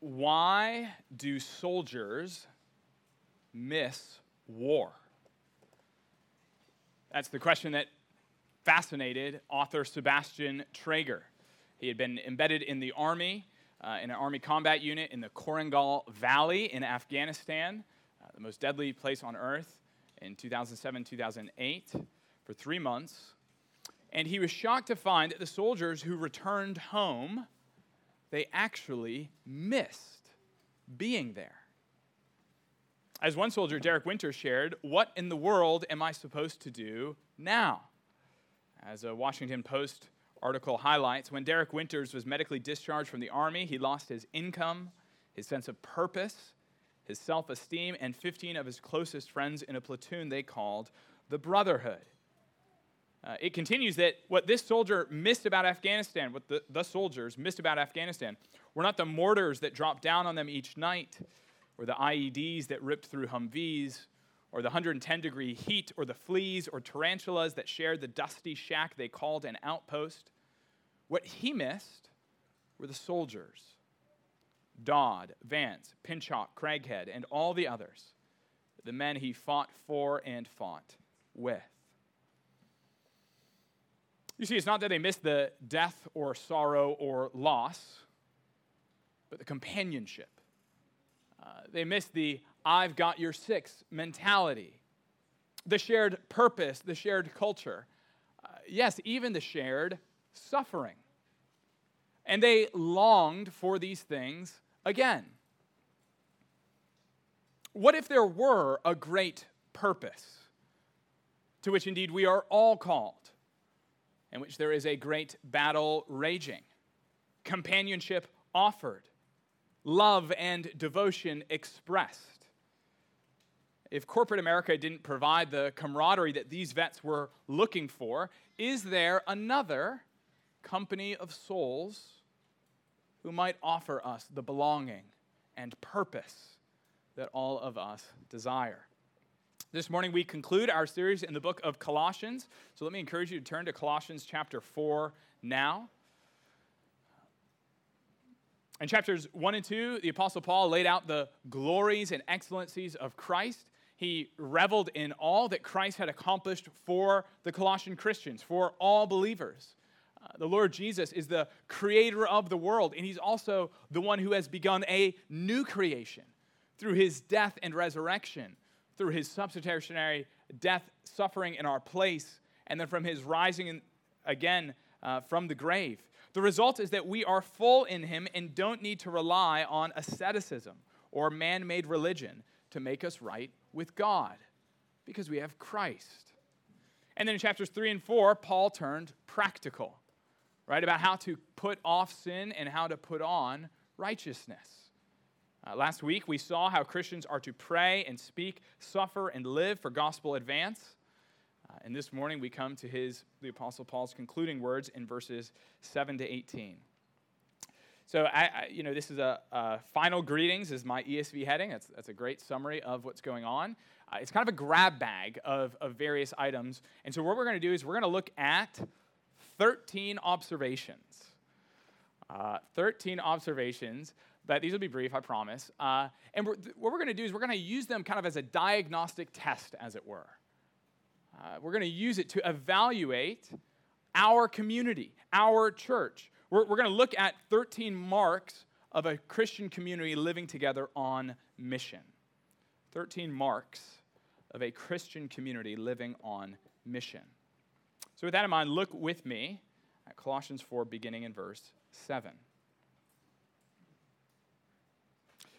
Why do soldiers miss war? That's the question that fascinated author Sebastian Traeger. He had been embedded in the army, uh, in an army combat unit in the Korengal Valley in Afghanistan, uh, the most deadly place on earth, in 2007 2008, for three months. And he was shocked to find that the soldiers who returned home, they actually missed being there. As one soldier, Derek Winter, shared, What in the world am I supposed to do now? As a Washington Post article highlights, when Derek Winters was medically discharged from the Army, he lost his income, his sense of purpose, his self esteem, and 15 of his closest friends in a platoon they called the Brotherhood. Uh, it continues that what this soldier missed about Afghanistan, what the, the soldiers missed about Afghanistan, were not the mortars that dropped down on them each night, or the IEDs that ripped through Humvees, or the 110 degree heat, or the fleas or tarantulas that shared the dusty shack they called an outpost. What he missed were the soldiers Dodd, Vance, Pinchot, Craighead, and all the others, the men he fought for and fought with. You see, it's not that they missed the death or sorrow or loss, but the companionship. Uh, they missed the I've got your six mentality, the shared purpose, the shared culture. Uh, yes, even the shared suffering. And they longed for these things again. What if there were a great purpose to which indeed we are all called? In which there is a great battle raging, companionship offered, love and devotion expressed. If corporate America didn't provide the camaraderie that these vets were looking for, is there another company of souls who might offer us the belonging and purpose that all of us desire? This morning we conclude our series in the book of Colossians. So let me encourage you to turn to Colossians chapter 4 now. In chapters 1 and 2, the Apostle Paul laid out the glories and excellencies of Christ. He reveled in all that Christ had accomplished for the Colossian Christians, for all believers. Uh, the Lord Jesus is the creator of the world, and he's also the one who has begun a new creation through his death and resurrection through his substitutionary death, suffering in our place, and then from his rising again uh, from the grave. The result is that we are full in him and don't need to rely on asceticism or man made religion to make us right with God because we have Christ. And then in chapters 3 and 4, Paul turned practical, right, about how to put off sin and how to put on righteousness. Uh, last week, we saw how Christians are to pray and speak, suffer and live for gospel advance. Uh, and this morning, we come to his, the Apostle Paul's concluding words in verses 7 to 18. So, I, I, you know, this is a, a, final greetings is my ESV heading. That's, that's a great summary of what's going on. Uh, it's kind of a grab bag of, of various items. And so, what we're going to do is we're going to look at 13 observations. Uh, 13 observations but these will be brief, I promise. Uh, and we're, what we're going to do is we're going to use them kind of as a diagnostic test, as it were. Uh, we're going to use it to evaluate our community, our church. We're, we're going to look at 13 marks of a Christian community living together on mission. 13 marks of a Christian community living on mission. So, with that in mind, look with me at Colossians 4, beginning in verse 7.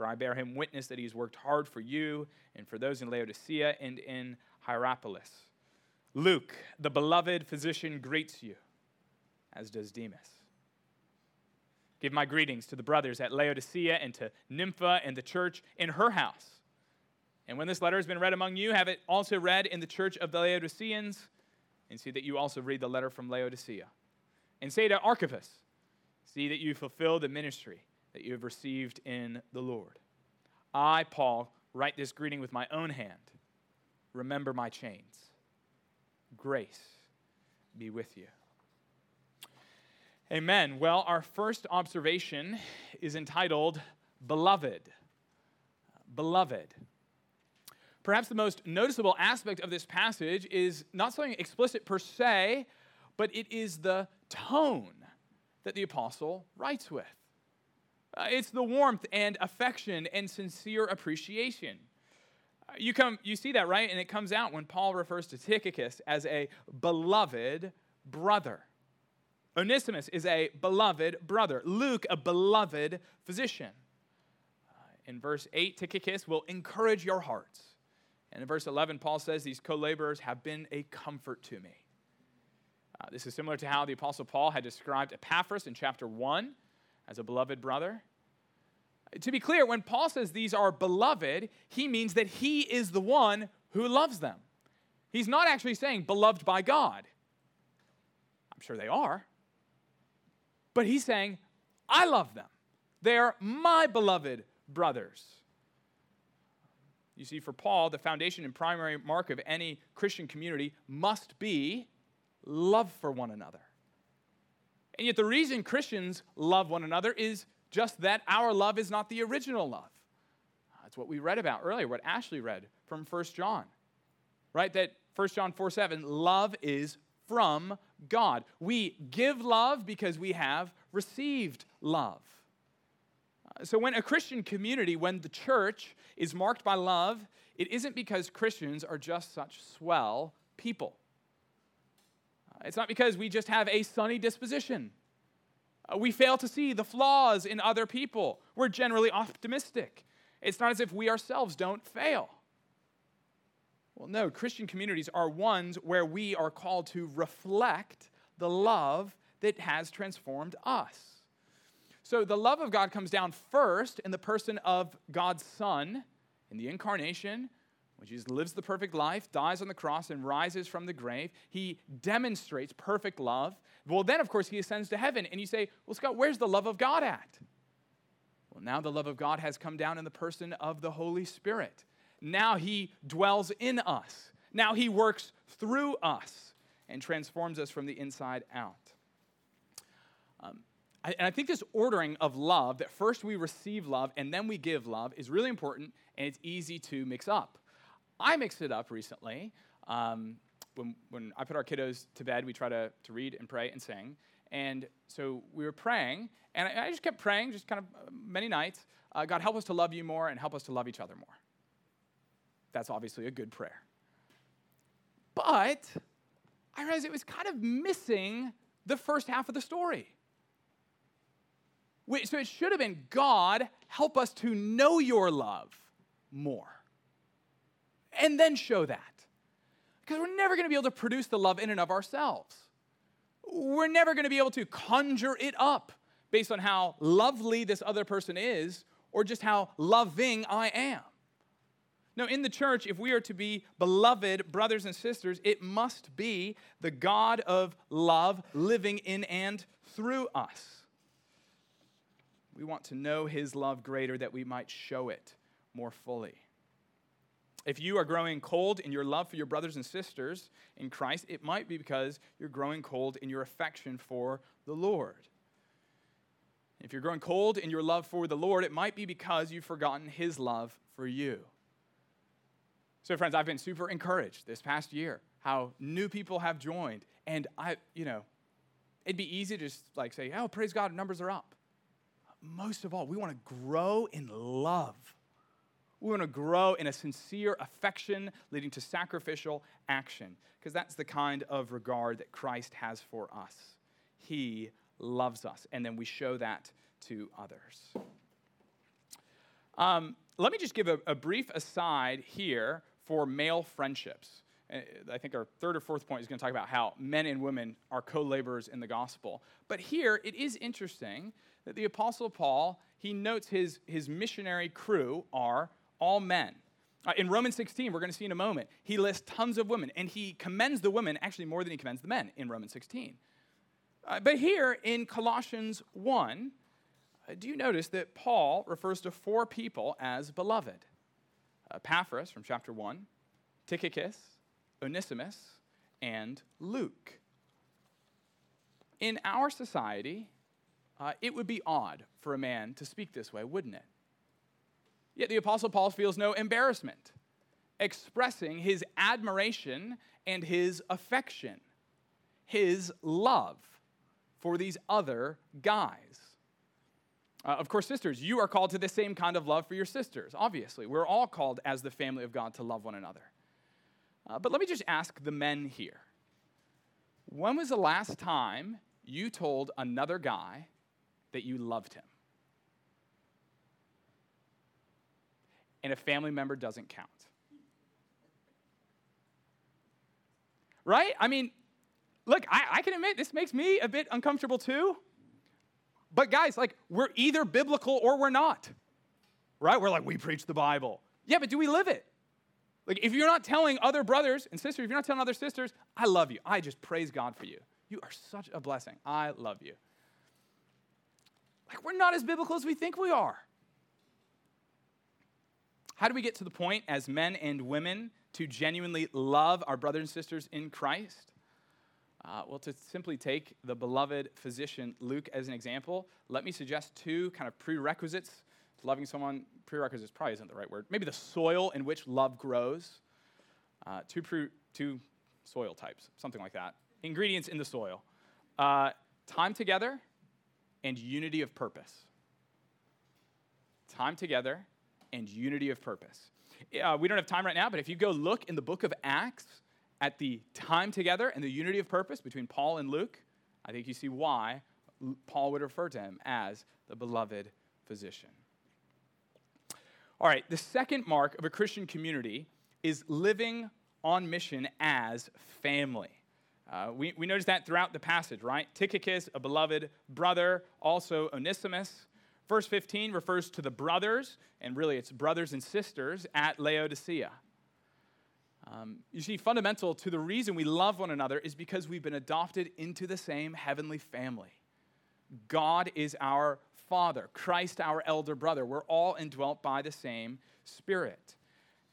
For I bear him witness that he has worked hard for you and for those in Laodicea and in Hierapolis. Luke, the beloved physician, greets you, as does Demas. Give my greetings to the brothers at Laodicea and to Nympha and the church in her house. And when this letter has been read among you, have it also read in the church of the Laodiceans, and see that you also read the letter from Laodicea. And say to Archippus, see that you fulfill the ministry that you have received in the Lord. I, Paul, write this greeting with my own hand. Remember my chains. Grace be with you. Amen. Well, our first observation is entitled Beloved. Beloved. Perhaps the most noticeable aspect of this passage is not something explicit per se, but it is the tone that the apostle writes with. Uh, it's the warmth and affection and sincere appreciation. Uh, you, come, you see that, right? And it comes out when Paul refers to Tychicus as a beloved brother. Onesimus is a beloved brother. Luke, a beloved physician. Uh, in verse 8, Tychicus will encourage your hearts. And in verse 11, Paul says, These co laborers have been a comfort to me. Uh, this is similar to how the Apostle Paul had described Epaphras in chapter 1 as a beloved brother. To be clear, when Paul says these are beloved, he means that he is the one who loves them. He's not actually saying beloved by God. I'm sure they are. But he's saying, I love them. They're my beloved brothers. You see, for Paul, the foundation and primary mark of any Christian community must be love for one another. And yet, the reason Christians love one another is just that our love is not the original love. That's what we read about earlier, what Ashley read from 1 John, right? That 1 John 4 7, love is from God. We give love because we have received love. Uh, so, when a Christian community, when the church is marked by love, it isn't because Christians are just such swell people. It's not because we just have a sunny disposition. Uh, we fail to see the flaws in other people. We're generally optimistic. It's not as if we ourselves don't fail. Well, no, Christian communities are ones where we are called to reflect the love that has transformed us. So the love of God comes down first in the person of God's Son in the incarnation. When Jesus lives the perfect life, dies on the cross, and rises from the grave, he demonstrates perfect love. Well, then, of course, he ascends to heaven. And you say, Well, Scott, where's the love of God at? Well, now the love of God has come down in the person of the Holy Spirit. Now he dwells in us. Now he works through us and transforms us from the inside out. Um, I, and I think this ordering of love, that first we receive love and then we give love, is really important and it's easy to mix up. I mixed it up recently. Um, when, when I put our kiddos to bed, we try to, to read and pray and sing. And so we were praying, and I, I just kept praying, just kind of uh, many nights uh, God, help us to love you more and help us to love each other more. That's obviously a good prayer. But I realized it was kind of missing the first half of the story. So it should have been God, help us to know your love more. And then show that. Because we're never going to be able to produce the love in and of ourselves. We're never going to be able to conjure it up based on how lovely this other person is or just how loving I am. No, in the church, if we are to be beloved brothers and sisters, it must be the God of love living in and through us. We want to know his love greater that we might show it more fully. If you are growing cold in your love for your brothers and sisters in Christ, it might be because you're growing cold in your affection for the Lord. If you're growing cold in your love for the Lord, it might be because you've forgotten his love for you. So, friends, I've been super encouraged this past year how new people have joined. And I, you know, it'd be easy to just like say, oh, praise God, numbers are up. Most of all, we want to grow in love We want to grow in a sincere affection leading to sacrificial action, because that's the kind of regard that Christ has for us. He loves us, and then we show that to others. Um, let me just give a, a brief aside here for male friendships. Uh, I think our third or fourth point is going to talk about how men and women are co laborers in the gospel. But here, it is interesting that the Apostle Paul, he notes his, his missionary crew are all men. Uh, in Romans 16, we're going to see in a moment, he lists tons of women, and he commends the women actually more than he commends the men in Romans 16. Uh, but here in Colossians 1, uh, do you notice that Paul refers to four people as beloved? Epaphras from chapter 1, Tychicus, Onesimus, and Luke. In our society, uh, it would be odd for a man to speak this way, wouldn't it? Yet the Apostle Paul feels no embarrassment, expressing his admiration and his affection, his love for these other guys. Uh, of course, sisters, you are called to the same kind of love for your sisters, obviously. We're all called as the family of God to love one another. Uh, but let me just ask the men here when was the last time you told another guy that you loved him? And a family member doesn't count. Right? I mean, look, I, I can admit this makes me a bit uncomfortable too. But guys, like, we're either biblical or we're not. Right? We're like, we preach the Bible. Yeah, but do we live it? Like, if you're not telling other brothers and sisters, if you're not telling other sisters, I love you. I just praise God for you. You are such a blessing. I love you. Like, we're not as biblical as we think we are. How do we get to the point as men and women to genuinely love our brothers and sisters in Christ? Uh, well, to simply take the beloved physician Luke as an example, let me suggest two kind of prerequisites loving someone. Prerequisites probably isn't the right word. Maybe the soil in which love grows. Uh, two, pre- two soil types, something like that. Ingredients in the soil uh, time together and unity of purpose. Time together and unity of purpose. Uh, we don't have time right now, but if you go look in the book of Acts, at the time together and the unity of purpose between Paul and Luke, I think you see why Paul would refer to him as the beloved physician. All right, the second mark of a Christian community is living on mission as family. Uh, we, we notice that throughout the passage, right? Tychicus, a beloved brother, also Onesimus. Verse 15 refers to the brothers, and really it's brothers and sisters at Laodicea. Um, you see, fundamental to the reason we love one another is because we've been adopted into the same heavenly family. God is our Father, Christ our elder brother. We're all indwelt by the same Spirit.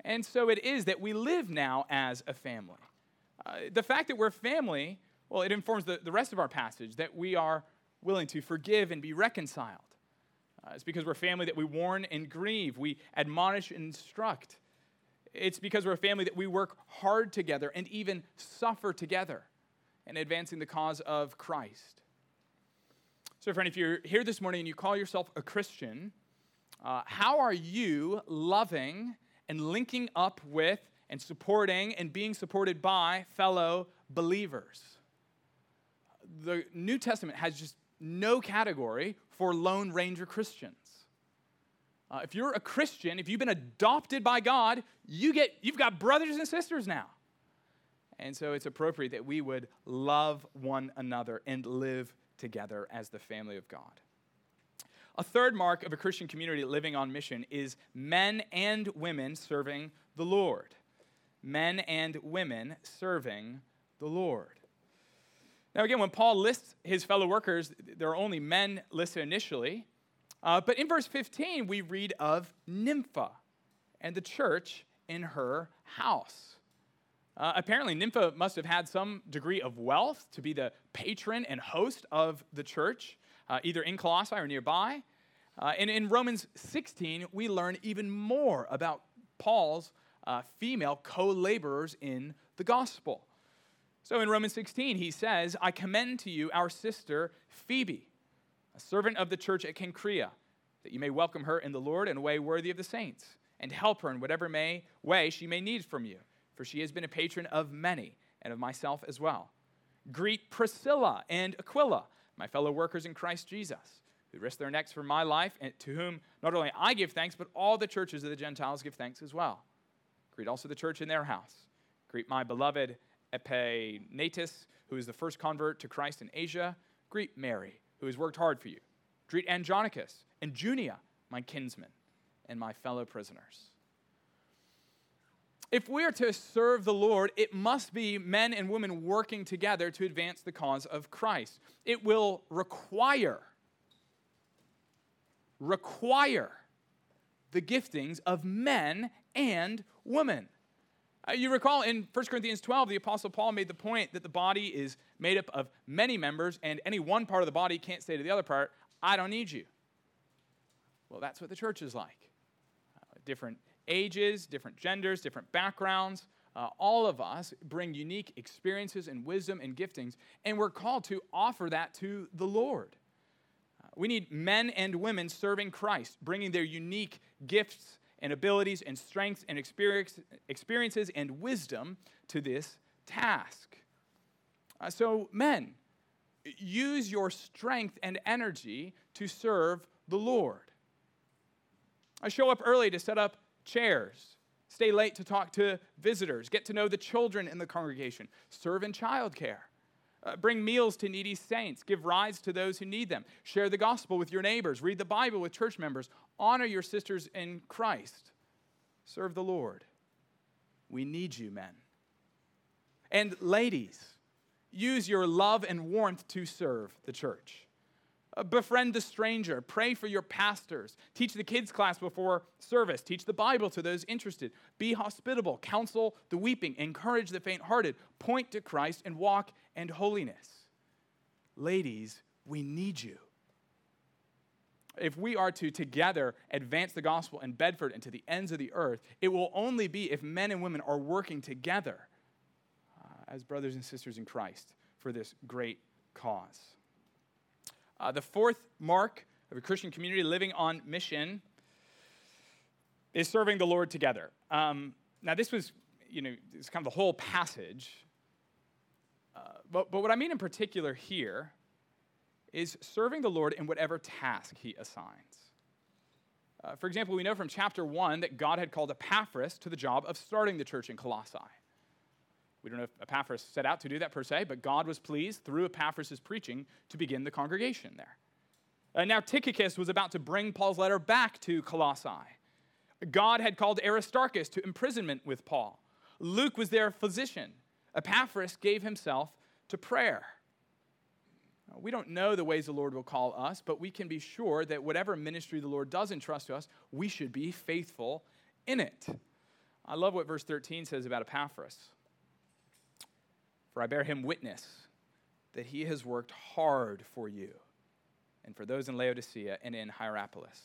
And so it is that we live now as a family. Uh, the fact that we're family, well, it informs the, the rest of our passage that we are willing to forgive and be reconciled. Uh, it's because we're a family that we warn and grieve, we admonish and instruct. It's because we're a family that we work hard together and even suffer together in advancing the cause of Christ. So, friend, if you're here this morning and you call yourself a Christian, uh, how are you loving and linking up with and supporting and being supported by fellow believers? The New Testament has just no category for Lone Ranger Christians. Uh, if you're a Christian, if you've been adopted by God, you get, you've got brothers and sisters now. And so it's appropriate that we would love one another and live together as the family of God. A third mark of a Christian community living on mission is men and women serving the Lord. Men and women serving the Lord. Now, again, when Paul lists his fellow workers, there are only men listed initially. Uh, but in verse 15, we read of Nympha and the church in her house. Uh, apparently, Nympha must have had some degree of wealth to be the patron and host of the church, uh, either in Colossae or nearby. Uh, and in Romans 16, we learn even more about Paul's uh, female co laborers in the gospel. So in Romans 16, he says, I commend to you our sister Phoebe a servant of the church at Cenchreae, that you may welcome her in the Lord in a way worthy of the saints, and help her in whatever may, way she may need from you, for she has been a patron of many and of myself as well. Greet Priscilla and Aquila, my fellow workers in Christ Jesus, who risked their necks for my life, and to whom not only I give thanks, but all the churches of the Gentiles give thanks as well. Greet also the church in their house. Greet my beloved Epaenetus, who is the first convert to Christ in Asia. Greet Mary, who has worked hard for you. Greet Andronicus and Junia, my kinsmen and my fellow prisoners. If we are to serve the Lord, it must be men and women working together to advance the cause of Christ. It will require, require the giftings of men and women. Uh, you recall in 1 Corinthians 12, the Apostle Paul made the point that the body is made up of many members, and any one part of the body can't say to the other part, I don't need you. Well, that's what the church is like. Uh, different ages, different genders, different backgrounds. Uh, all of us bring unique experiences and wisdom and giftings, and we're called to offer that to the Lord. Uh, we need men and women serving Christ, bringing their unique gifts and abilities and strengths and experience, experiences and wisdom to this task. Uh, so, men, use your strength and energy to serve the Lord. I show up early to set up chairs, stay late to talk to visitors, get to know the children in the congregation, serve in childcare. Uh, bring meals to needy saints, give rides to those who need them, share the gospel with your neighbors, read the Bible with church members, honor your sisters in Christ, serve the Lord. We need you, men. And ladies, use your love and warmth to serve the church. Uh, befriend the stranger, pray for your pastors, teach the kids' class before service, teach the Bible to those interested, be hospitable, counsel the weeping, encourage the faint hearted, point to Christ, and walk in holiness. Ladies, we need you. If we are to together advance the gospel in Bedford and to the ends of the earth, it will only be if men and women are working together uh, as brothers and sisters in Christ for this great cause. Uh, the fourth mark of a Christian community living on mission is serving the Lord together. Um, now, this was, you know, it's kind of the whole passage. Uh, but, but what I mean in particular here is serving the Lord in whatever task he assigns. Uh, for example, we know from chapter 1 that God had called Epaphras to the job of starting the church in Colossae. We don't know if Epaphras set out to do that per se, but God was pleased through Epaphras' preaching to begin the congregation there. Uh, now, Tychicus was about to bring Paul's letter back to Colossae. God had called Aristarchus to imprisonment with Paul. Luke was their physician. Epaphras gave himself to prayer. Now, we don't know the ways the Lord will call us, but we can be sure that whatever ministry the Lord does entrust to us, we should be faithful in it. I love what verse 13 says about Epaphras. For I bear him witness that he has worked hard for you and for those in Laodicea and in Hierapolis.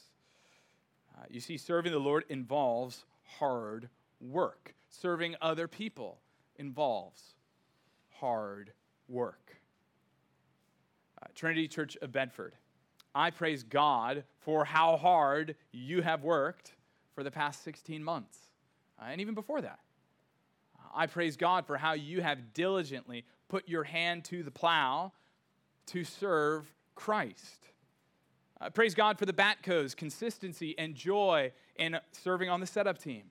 Uh, you see, serving the Lord involves hard work, serving other people involves hard work. Trinity Church of Bedford, I praise God for how hard you have worked for the past 16 months, uh, and even before that. I praise God for how you have diligently put your hand to the plow to serve Christ. I praise God for the Batco's consistency and joy in serving on the setup team.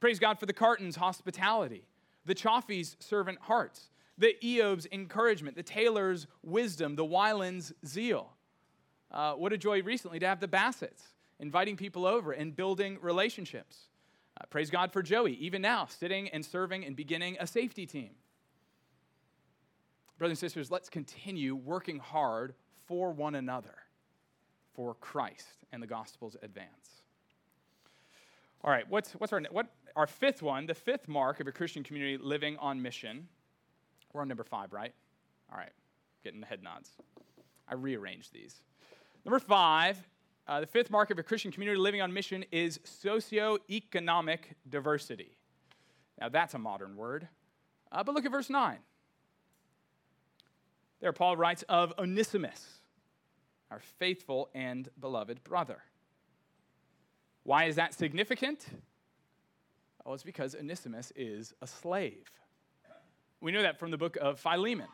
Praise God for the Cartons' hospitality, the Chaffee's servant hearts, the Eob's encouragement, the Taylor's wisdom, the Wyland's zeal. Uh, what a joy recently to have the Bassett's inviting people over and building relationships. Uh, praise God for Joey, even now, sitting and serving and beginning a safety team. Brothers and sisters, let's continue working hard for one another, for Christ and the gospel's advance. All right, what's, what's our, what, our fifth one, the fifth mark of a Christian community living on mission? We're on number five, right? All right, getting the head nods. I rearranged these. Number five uh, the fifth mark of a Christian community living on mission is socioeconomic diversity. Now, that's a modern word. Uh, but look at verse 9. There, Paul writes of Onesimus, our faithful and beloved brother. Why is that significant? Well, it's because Onesimus is a slave. We know that from the book of Philemon.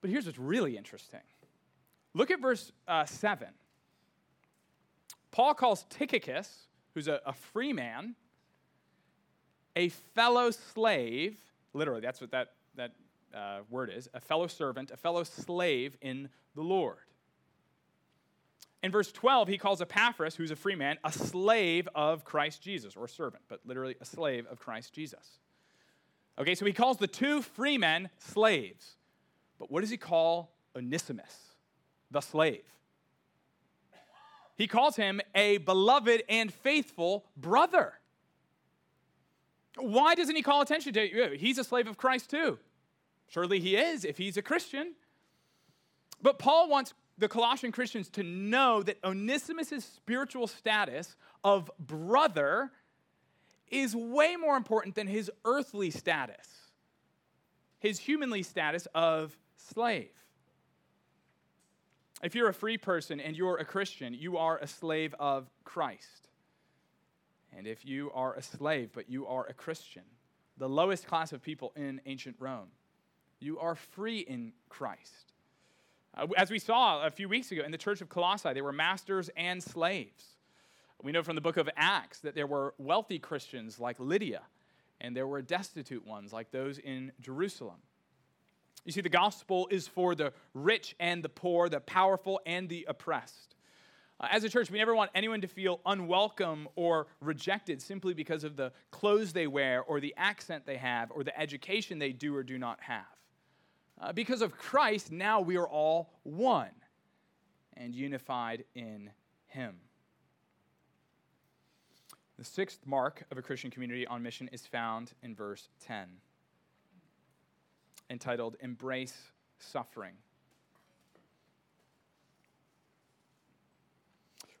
But here's what's really interesting look at verse uh, 7. Paul calls Tychicus, who's a, a free man, a fellow slave. Literally, that's what that, that uh, word is a fellow servant, a fellow slave in the Lord. In verse 12, he calls Epaphras, who's a free man, a slave of Christ Jesus, or servant, but literally a slave of Christ Jesus. Okay, so he calls the two free men slaves. But what does he call Onesimus, the slave? He calls him a beloved and faithful brother. Why doesn't he call attention to you? He's a slave of Christ too. Surely he is if he's a Christian. But Paul wants the Colossian Christians to know that Onesimus' spiritual status of brother is way more important than his earthly status, his humanly status of slave. If you're a free person and you're a Christian, you are a slave of Christ. And if you are a slave but you are a Christian, the lowest class of people in ancient Rome, you are free in Christ. Uh, as we saw a few weeks ago in the church of Colossae, they were masters and slaves. We know from the book of Acts that there were wealthy Christians like Lydia, and there were destitute ones like those in Jerusalem. You see, the gospel is for the rich and the poor, the powerful and the oppressed. Uh, as a church, we never want anyone to feel unwelcome or rejected simply because of the clothes they wear or the accent they have or the education they do or do not have. Uh, because of Christ, now we are all one and unified in Him. The sixth mark of a Christian community on mission is found in verse 10, entitled Embrace Suffering.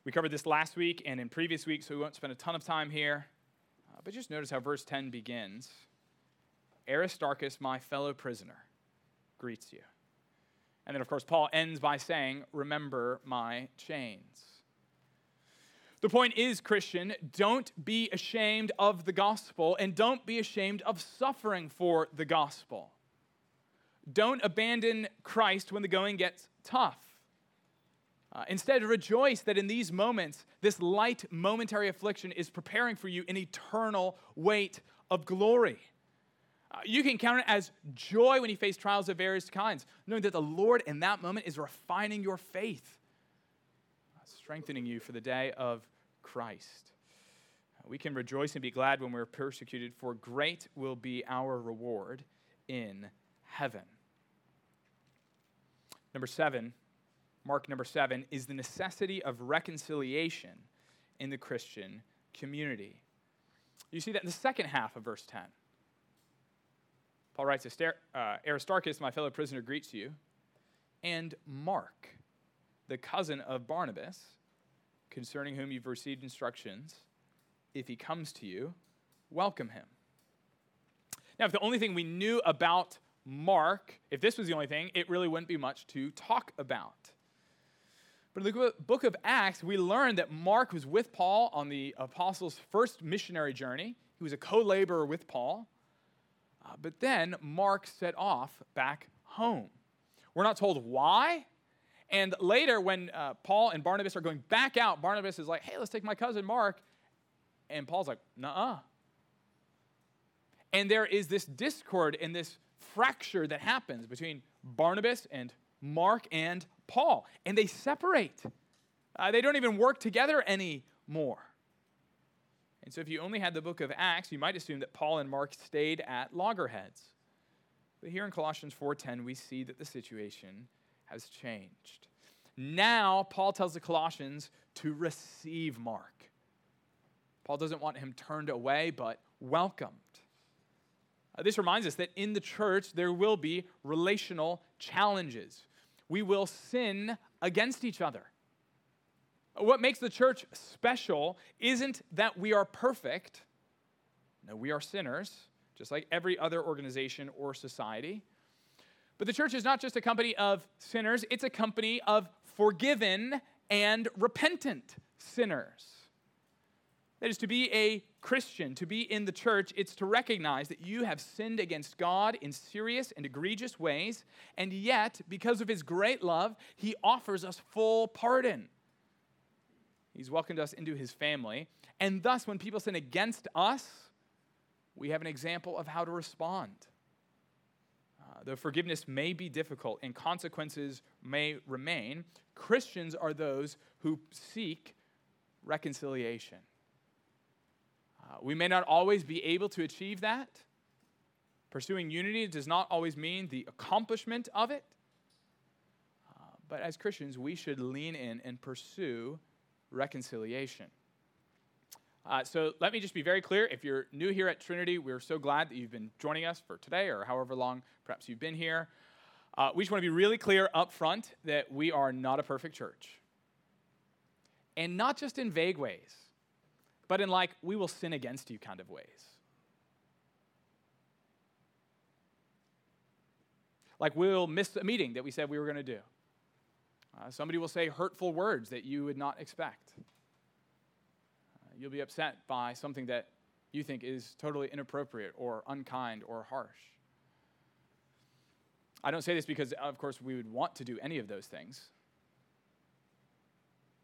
We covered this last week and in previous weeks, so we won't spend a ton of time here. Uh, but just notice how verse 10 begins Aristarchus, my fellow prisoner greets you. And then, of course, Paul ends by saying, Remember my chains. The point is, Christian, don't be ashamed of the gospel and don't be ashamed of suffering for the gospel. Don't abandon Christ when the going gets tough. Uh, instead, rejoice that in these moments, this light momentary affliction is preparing for you an eternal weight of glory. Uh, you can count it as joy when you face trials of various kinds, knowing that the Lord in that moment is refining your faith, strengthening you for the day of Christ. We can rejoice and be glad when we're persecuted, for great will be our reward in heaven. Number seven, mark number seven, is the necessity of reconciliation in the Christian community. You see that in the second half of verse 10. Paul writes, uh, Aristarchus, my fellow prisoner, greets you, and Mark, the cousin of Barnabas, concerning whom you've received instructions. If he comes to you, welcome him. Now, if the only thing we knew about Mark, if this was the only thing, it really wouldn't be much to talk about. But in the book of Acts, we learn that Mark was with Paul on the apostles' first missionary journey. He was a co laborer with Paul. Uh, but then Mark set off back home. We're not told why. And later, when uh, Paul and Barnabas are going back out, Barnabas is like, hey, let's take my cousin Mark. And Paul's like, nah. And there is this discord and this fracture that happens between Barnabas and Mark and Paul. And they separate, uh, they don't even work together anymore. And so if you only had the book of Acts, you might assume that Paul and Mark stayed at loggerheads. But here in Colossians 4:10 we see that the situation has changed. Now Paul tells the Colossians to receive Mark. Paul doesn't want him turned away but welcomed. Uh, this reminds us that in the church there will be relational challenges. We will sin against each other. What makes the church special isn't that we are perfect. No, we are sinners, just like every other organization or society. But the church is not just a company of sinners, it's a company of forgiven and repentant sinners. That is, to be a Christian, to be in the church, it's to recognize that you have sinned against God in serious and egregious ways, and yet, because of his great love, he offers us full pardon. He's welcomed us into his family, and thus, when people sin against us, we have an example of how to respond. Though forgiveness may be difficult and consequences may remain, Christians are those who seek reconciliation. Uh, we may not always be able to achieve that. Pursuing unity does not always mean the accomplishment of it. Uh, but as Christians, we should lean in and pursue reconciliation. Uh, so let me just be very clear. If you're new here at Trinity, we're so glad that you've been joining us for today or however long perhaps you've been here. Uh, we just want to be really clear up front that we are not a perfect church. And not just in vague ways but in like, we will sin against you kind of ways. Like, we'll miss a meeting that we said we were going to do. Uh, somebody will say hurtful words that you would not expect. You'll be upset by something that you think is totally inappropriate or unkind or harsh. I don't say this because, of course, we would want to do any of those things.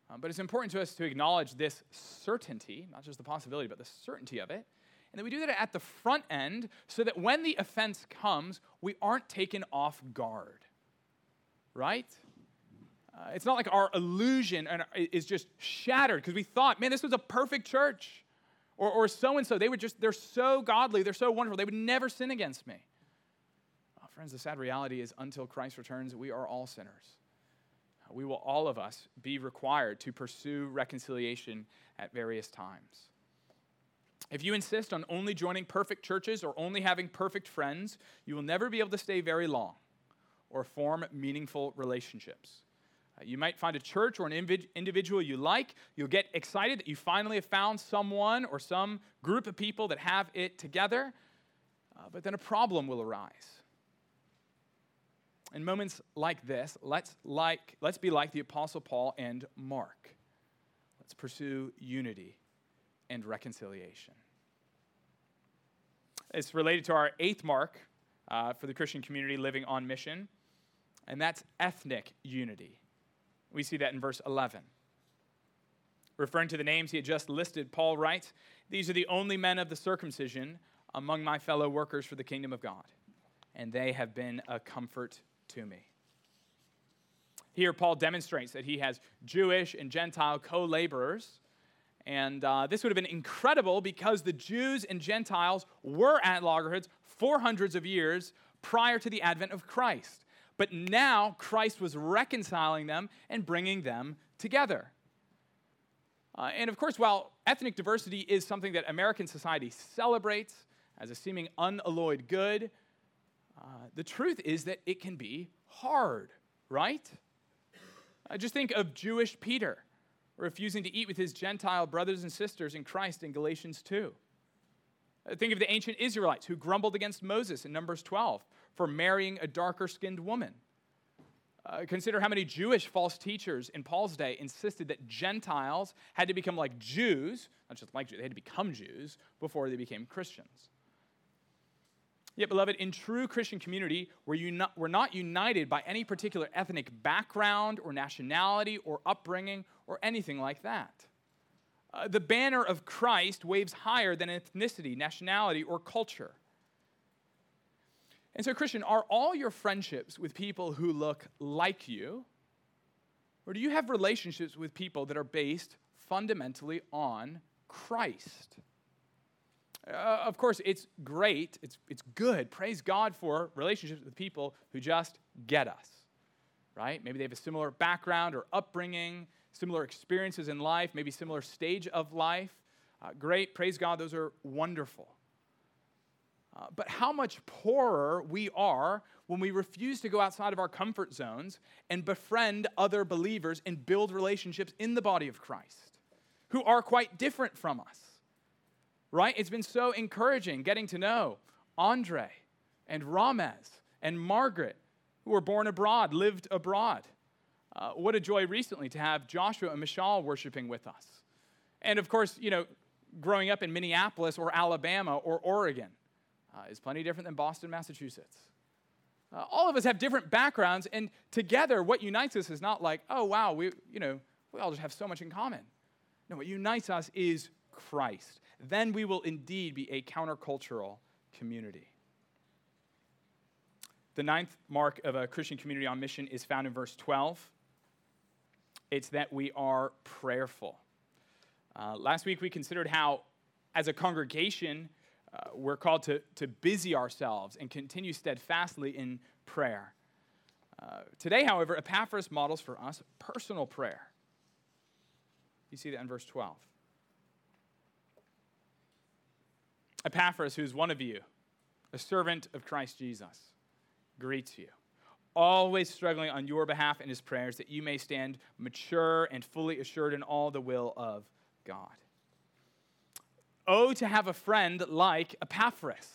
Um, but it's important to us to acknowledge this certainty, not just the possibility, but the certainty of it. And that we do that at the front end so that when the offense comes, we aren't taken off guard. Right? Uh, it's not like our illusion uh, is just shattered because we thought, man, this was a perfect church. Or so and so. They would just, they're so godly, they're so wonderful, they would never sin against me. Oh, friends, the sad reality is until Christ returns, we are all sinners uh, we will all of us be required to pursue reconciliation at various times. If you insist on only joining perfect churches or only having perfect friends, you will never be able to stay very long or form meaningful relationships. Uh, you might find a church or an individual you like. You'll get excited that you finally have found someone or some group of people that have it together, uh, but then a problem will arise in moments like this, let's, like, let's be like the Apostle Paul and Mark. Let's pursue unity and reconciliation. It's related to our eighth mark uh, for the Christian community living on mission, and that's ethnic unity. We see that in verse 11. Referring to the names he had just listed, Paul writes, These are the only men of the circumcision among my fellow workers for the kingdom of God, and they have been a comfort to me. Here, Paul demonstrates that he has Jewish and Gentile co laborers. And uh, this would have been incredible because the Jews and Gentiles were at loggerheads for hundreds of years prior to the advent of Christ. But now Christ was reconciling them and bringing them together. Uh, and of course, while ethnic diversity is something that American society celebrates as a seeming unalloyed good, uh, the truth is that it can be hard, right? Uh, just think of Jewish Peter refusing to eat with his Gentile brothers and sisters in Christ in Galatians 2. Uh, think of the ancient Israelites who grumbled against Moses in Numbers 12 for marrying a darker skinned woman. Uh, consider how many Jewish false teachers in Paul's day insisted that Gentiles had to become like Jews, not just like Jews, they had to become Jews before they became Christians. Yet, beloved, in true Christian community, we're, uni- we're not united by any particular ethnic background or nationality or upbringing or anything like that. Uh, the banner of Christ waves higher than ethnicity, nationality, or culture. And so, Christian, are all your friendships with people who look like you? Or do you have relationships with people that are based fundamentally on Christ? Uh, of course, it's great, it's, it's good. Praise God for relationships with people who just get us, right? Maybe they have a similar background or upbringing, similar experiences in life, maybe similar stage of life. Uh, great, praise God, those are wonderful. Uh, but how much poorer we are when we refuse to go outside of our comfort zones and befriend other believers and build relationships in the body of Christ who are quite different from us right? It's been so encouraging getting to know Andre and Ramez and Margaret, who were born abroad, lived abroad. Uh, what a joy recently to have Joshua and Michelle worshiping with us. And of course, you know, growing up in Minneapolis or Alabama or Oregon uh, is plenty different than Boston, Massachusetts. Uh, all of us have different backgrounds, and together, what unites us is not like, oh, wow, we, you know, we all just have so much in common. No, what unites us is Christ. Then we will indeed be a countercultural community. The ninth mark of a Christian community on mission is found in verse 12. It's that we are prayerful. Uh, last week we considered how, as a congregation, uh, we're called to, to busy ourselves and continue steadfastly in prayer. Uh, today, however, Epaphras models for us personal prayer. You see that in verse 12. Epaphras, who's one of you, a servant of Christ Jesus, greets you, always struggling on your behalf in his prayers that you may stand mature and fully assured in all the will of God. Oh, to have a friend like Epaphras.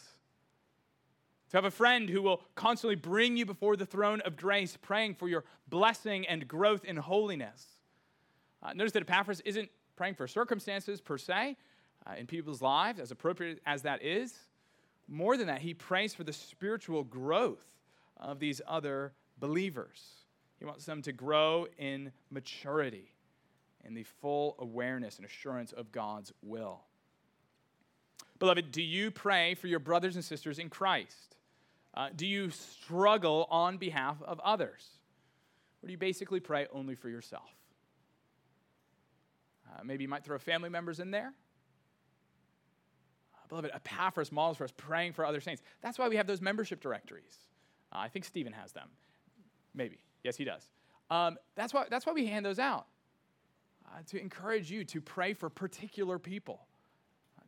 To have a friend who will constantly bring you before the throne of grace, praying for your blessing and growth in holiness. Uh, notice that Epaphras isn't praying for circumstances per se uh, in people's lives, as appropriate as that is. More than that, he prays for the spiritual growth of these other believers. He wants them to grow in maturity, in the full awareness and assurance of God's will. Beloved, do you pray for your brothers and sisters in Christ? Uh, do you struggle on behalf of others? Or do you basically pray only for yourself? Uh, maybe you might throw family members in there. Uh, beloved, Epaphras models for us praying for other saints. That's why we have those membership directories. Uh, I think Stephen has them. Maybe. Yes, he does. Um, that's, why, that's why we hand those out uh, to encourage you to pray for particular people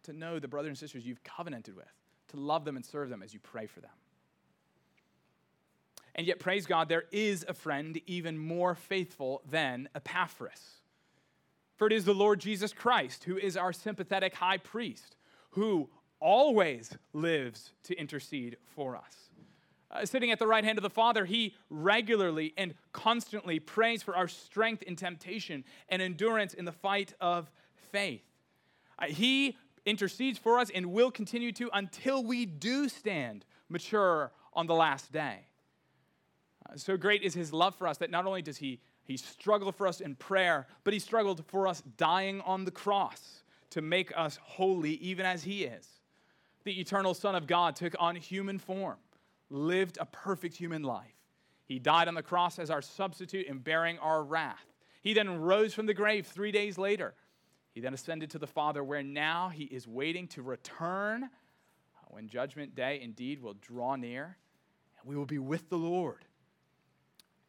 to know the brothers and sisters you've covenanted with, to love them and serve them as you pray for them. And yet, praise God, there is a friend even more faithful than Epaphras. For it is the Lord Jesus Christ who is our sympathetic high priest, who always lives to intercede for us. Uh, sitting at the right hand of the Father, he regularly and constantly prays for our strength in temptation and endurance in the fight of faith. Uh, he intercedes for us and will continue to until we do stand mature on the last day. Uh, so great is his love for us that not only does he, he struggle for us in prayer, but he struggled for us dying on the cross to make us holy even as he is. The eternal Son of God took on human form, lived a perfect human life. He died on the cross as our substitute in bearing our wrath. He then rose from the grave three days later he then ascended to the Father, where now he is waiting to return uh, when judgment day indeed will draw near, and we will be with the Lord.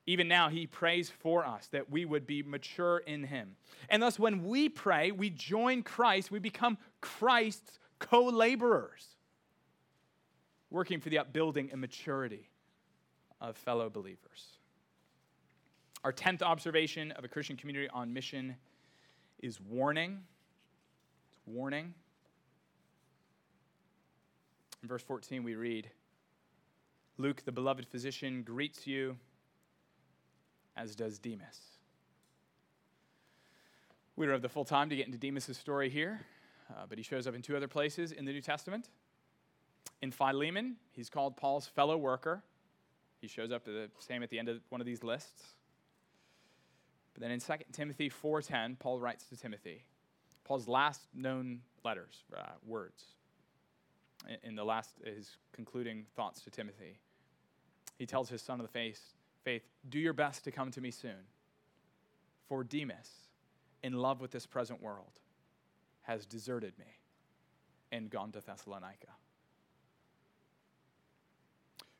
Even now, he prays for us that we would be mature in him. And thus, when we pray, we join Christ, we become Christ's co laborers, working for the upbuilding and maturity of fellow believers. Our 10th observation of a Christian community on mission is warning. It's warning. In verse 14, we read Luke, the beloved physician, greets you, as does Demas. We don't have the full time to get into Demas' story here, uh, but he shows up in two other places in the New Testament. In Philemon, he's called Paul's fellow worker. He shows up the same at the end of one of these lists. But then in 2 Timothy 4.10, Paul writes to Timothy, Paul's last known letters, uh, words, in, the last, his concluding thoughts to Timothy. He tells his son of the faith, faith, do your best to come to me soon. For Demas, in love with this present world, has deserted me and gone to Thessalonica.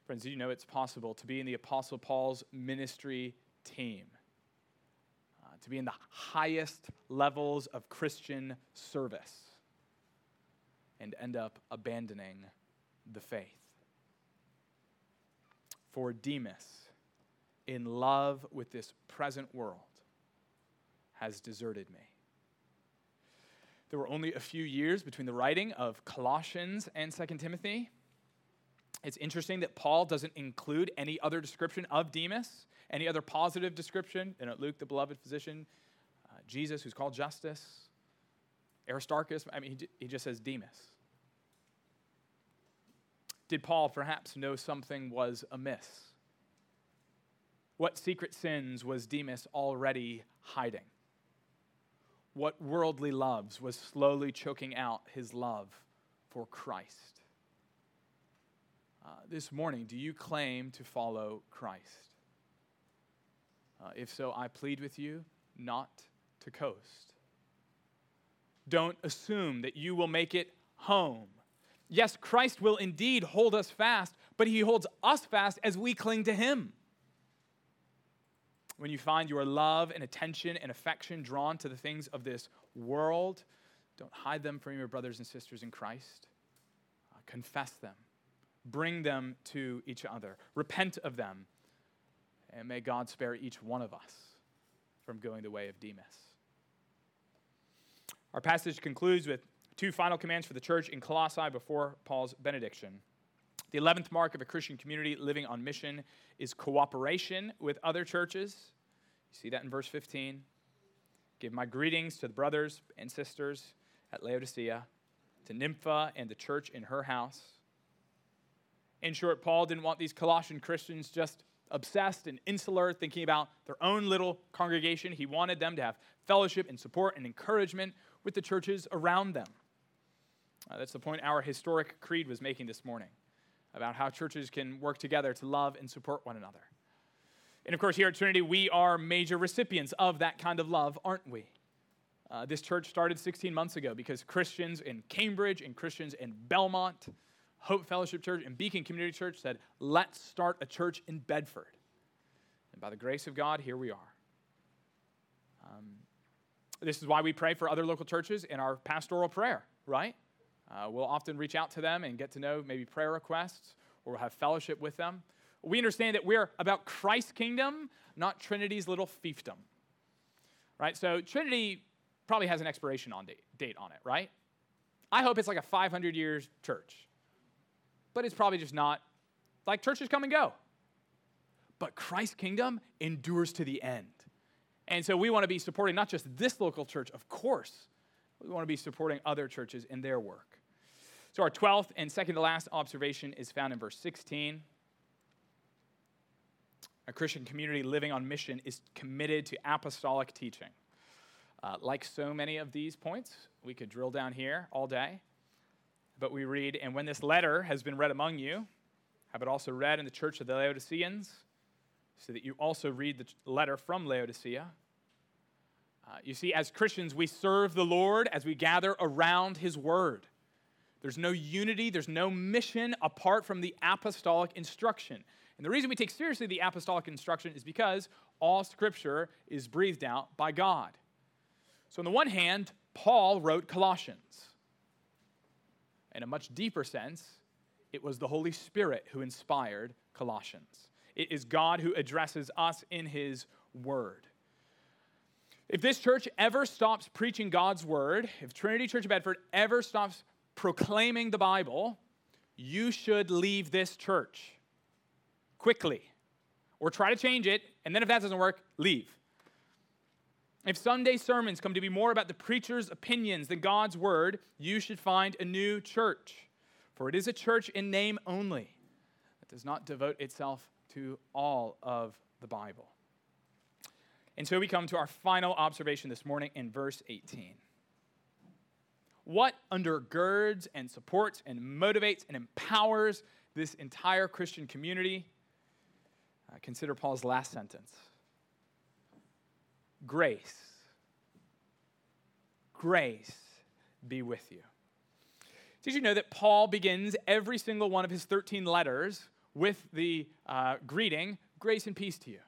Friends, do you know it's possible to be in the Apostle Paul's ministry team? To be in the highest levels of Christian service and end up abandoning the faith. For Demas, in love with this present world, has deserted me. There were only a few years between the writing of Colossians and 2 Timothy. It's interesting that Paul doesn't include any other description of Demas any other positive description? You know, Luke, the beloved physician, uh, Jesus, who's called Justus. Aristarchus, I mean, he, he just says Demas. Did Paul perhaps know something was amiss? What secret sins was Demas already hiding? What worldly loves was slowly choking out his love for Christ? Uh, this morning, do you claim to follow Christ? Uh, if so, I plead with you not to coast. Don't assume that you will make it home. Yes, Christ will indeed hold us fast, but he holds us fast as we cling to him. When you find your love and attention and affection drawn to the things of this world, don't hide them from your brothers and sisters in Christ. Uh, confess them, bring them to each other, repent of them, and may God spare each one of us from going the way of Demas. Our passage concludes with two final commands for the church in Colossae before Paul's benediction. The 11th mark of a Christian community living on mission is cooperation with other churches. You see that in verse 15. Give my greetings to the brothers and sisters at Laodicea, to Nympha and the church in her house. In short, Paul didn't want these Colossian Christians just obsessed and insular, thinking about their own little congregation. He wanted them to have fellowship and support and encouragement with the churches around them. Uh, that's the point our historic creed was making this morning about how churches can work together to love and support one another. And of course, here at Trinity, we are major recipients of that kind of love, aren't we? Uh, this church started 16 months ago because Christians in Cambridge and Christians in Belmont Hope Fellowship Church and Beacon Community Church said, let's start a church in Bedford. And by the grace of God, here we are. Um, this is why we pray for other local churches in our pastoral prayer, right? Uh, we'll often reach out to them and get to know maybe prayer requests or we'll have fellowship with them. We understand that we're about Christ's kingdom, not Trinity's little fiefdom. Right? So Trinity probably has an expiration on date, date on it, right? I hope it's like a 500 years church but it's probably just not. Like churches come and go. But Christ's kingdom endures to the end. And so we want to be supporting not just this local church, of course, we want to be supporting other churches in their work. So our 12th and second to last observation is found in verse 16. A Christian community living on mission is committed to apostolic teaching. Uh, like so many of these points, we could drill down here all day. But we read, And when this letter has been read among you, have it also read in the church of the Laodiceans, so that you also read the letter from Laodicea. Uh, you see, as Christians, we serve the Lord as we gather around his word. There's no unity, there's no mission apart from the apostolic instruction. And the reason we take seriously the apostolic instruction is because all scripture is breathed out by God. So, on the one hand, Paul wrote Colossians. In a much deeper sense, it was the Holy Spirit who inspired Colossians. It is God who addresses us in His Word. If this church ever stops preaching God's Word, if Trinity Church of Bedford ever stops proclaiming the Bible, you should leave this church quickly or try to change it, and then if that doesn't work, leave. If Sunday sermons come to be more about the preacher's opinions than God's word, you should find a new church. For it is a church in name only that does not devote itself to all of the Bible. And so we come to our final observation this morning in verse 18. What undergirds and supports and motivates and empowers this entire Christian community? Uh, consider Paul's last sentence grace. Grace be with you. Did you know that Paul begins every single one of his 13 letters with the uh, greeting, grace and peace to you?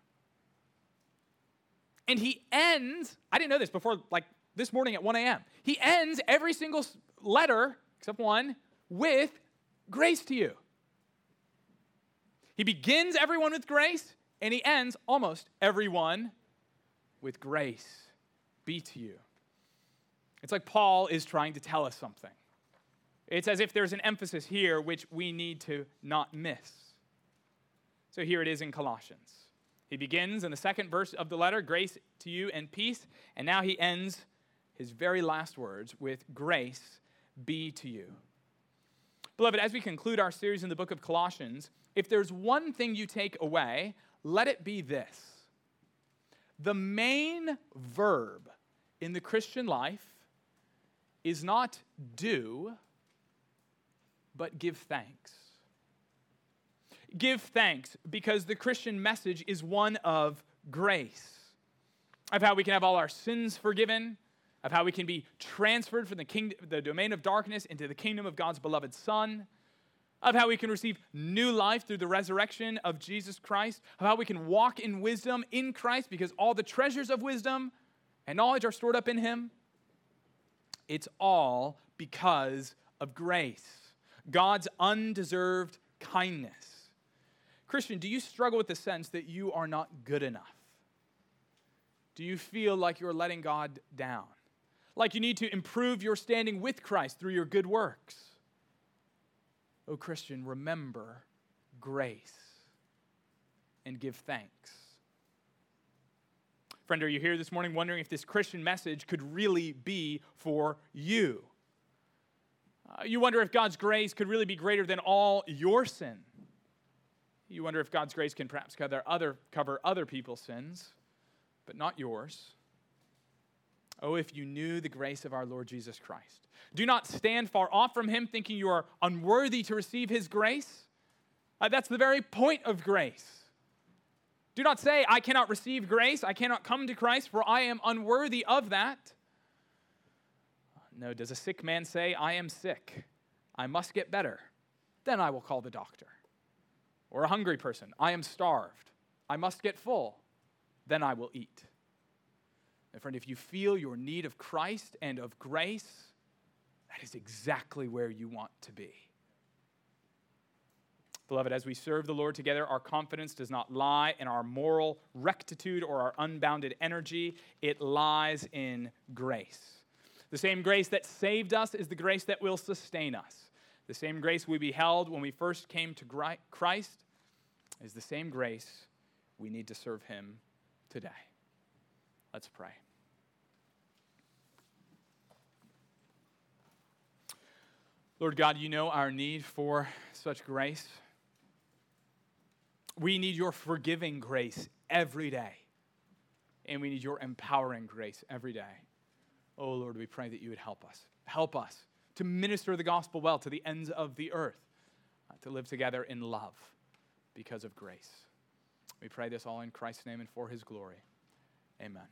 And he ends, I didn't know this before, like this morning at 1 a.m. He ends every single letter, except one, with grace to you. He begins everyone with grace, and he ends almost everyone with grace be to you. It's like Paul is trying to tell us something. It's as if there's an emphasis here which we need to not miss. So here it is in Colossians. He begins in the second verse of the letter, grace to you and peace, and now he ends his very last words with grace be to you. Beloved, as we conclude our series in the book of Colossians, if there's one thing you take away, let it be this. The main verb in the Christian life is not do, but give thanks. Give thanks because the Christian message is one of grace, of how we can have all our sins forgiven, of how we can be transferred from the, kingdom, the domain of darkness into the kingdom of God's beloved Son, of how we can receive new life through the resurrection of Jesus Christ, of how we can walk in wisdom in Christ because all the treasures of wisdom and knowledge are stored up in Him. It's all because of grace, God's undeserved kindness. Christian, do you struggle with the sense that you are not good enough? Do you feel like you're letting God down? Like you need to improve your standing with Christ through your good works? Oh, Christian, remember grace and give thanks. Friend, are you here this morning wondering if this Christian message could really be for you? Uh, you wonder if God's grace could really be greater than all your sin. You wonder if God's grace can perhaps cover other, cover other people's sins, but not yours. Oh, if you knew the grace of our Lord Jesus Christ. Do not stand far off from him thinking you are unworthy to receive his grace. Uh, that's the very point of grace. Do not say, I cannot receive grace, I cannot come to Christ, for I am unworthy of that. No, does a sick man say, I am sick, I must get better? Then I will call the doctor. Or a hungry person, I am starved, I must get full, then I will eat. And friend, if you feel your need of Christ and of grace, that is exactly where you want to be. Beloved, as we serve the Lord together, our confidence does not lie in our moral rectitude or our unbounded energy. It lies in grace. The same grace that saved us is the grace that will sustain us. The same grace we beheld when we first came to Christ is the same grace we need to serve Him today. Let's pray. Lord God, you know our need for such grace. We need your forgiving grace every day, and we need your empowering grace every day. Oh Lord, we pray that you would help us. Help us to minister the gospel well to the ends of the earth, uh, to live together in love because of grace. We pray this all in Christ's name and for his glory. Amen.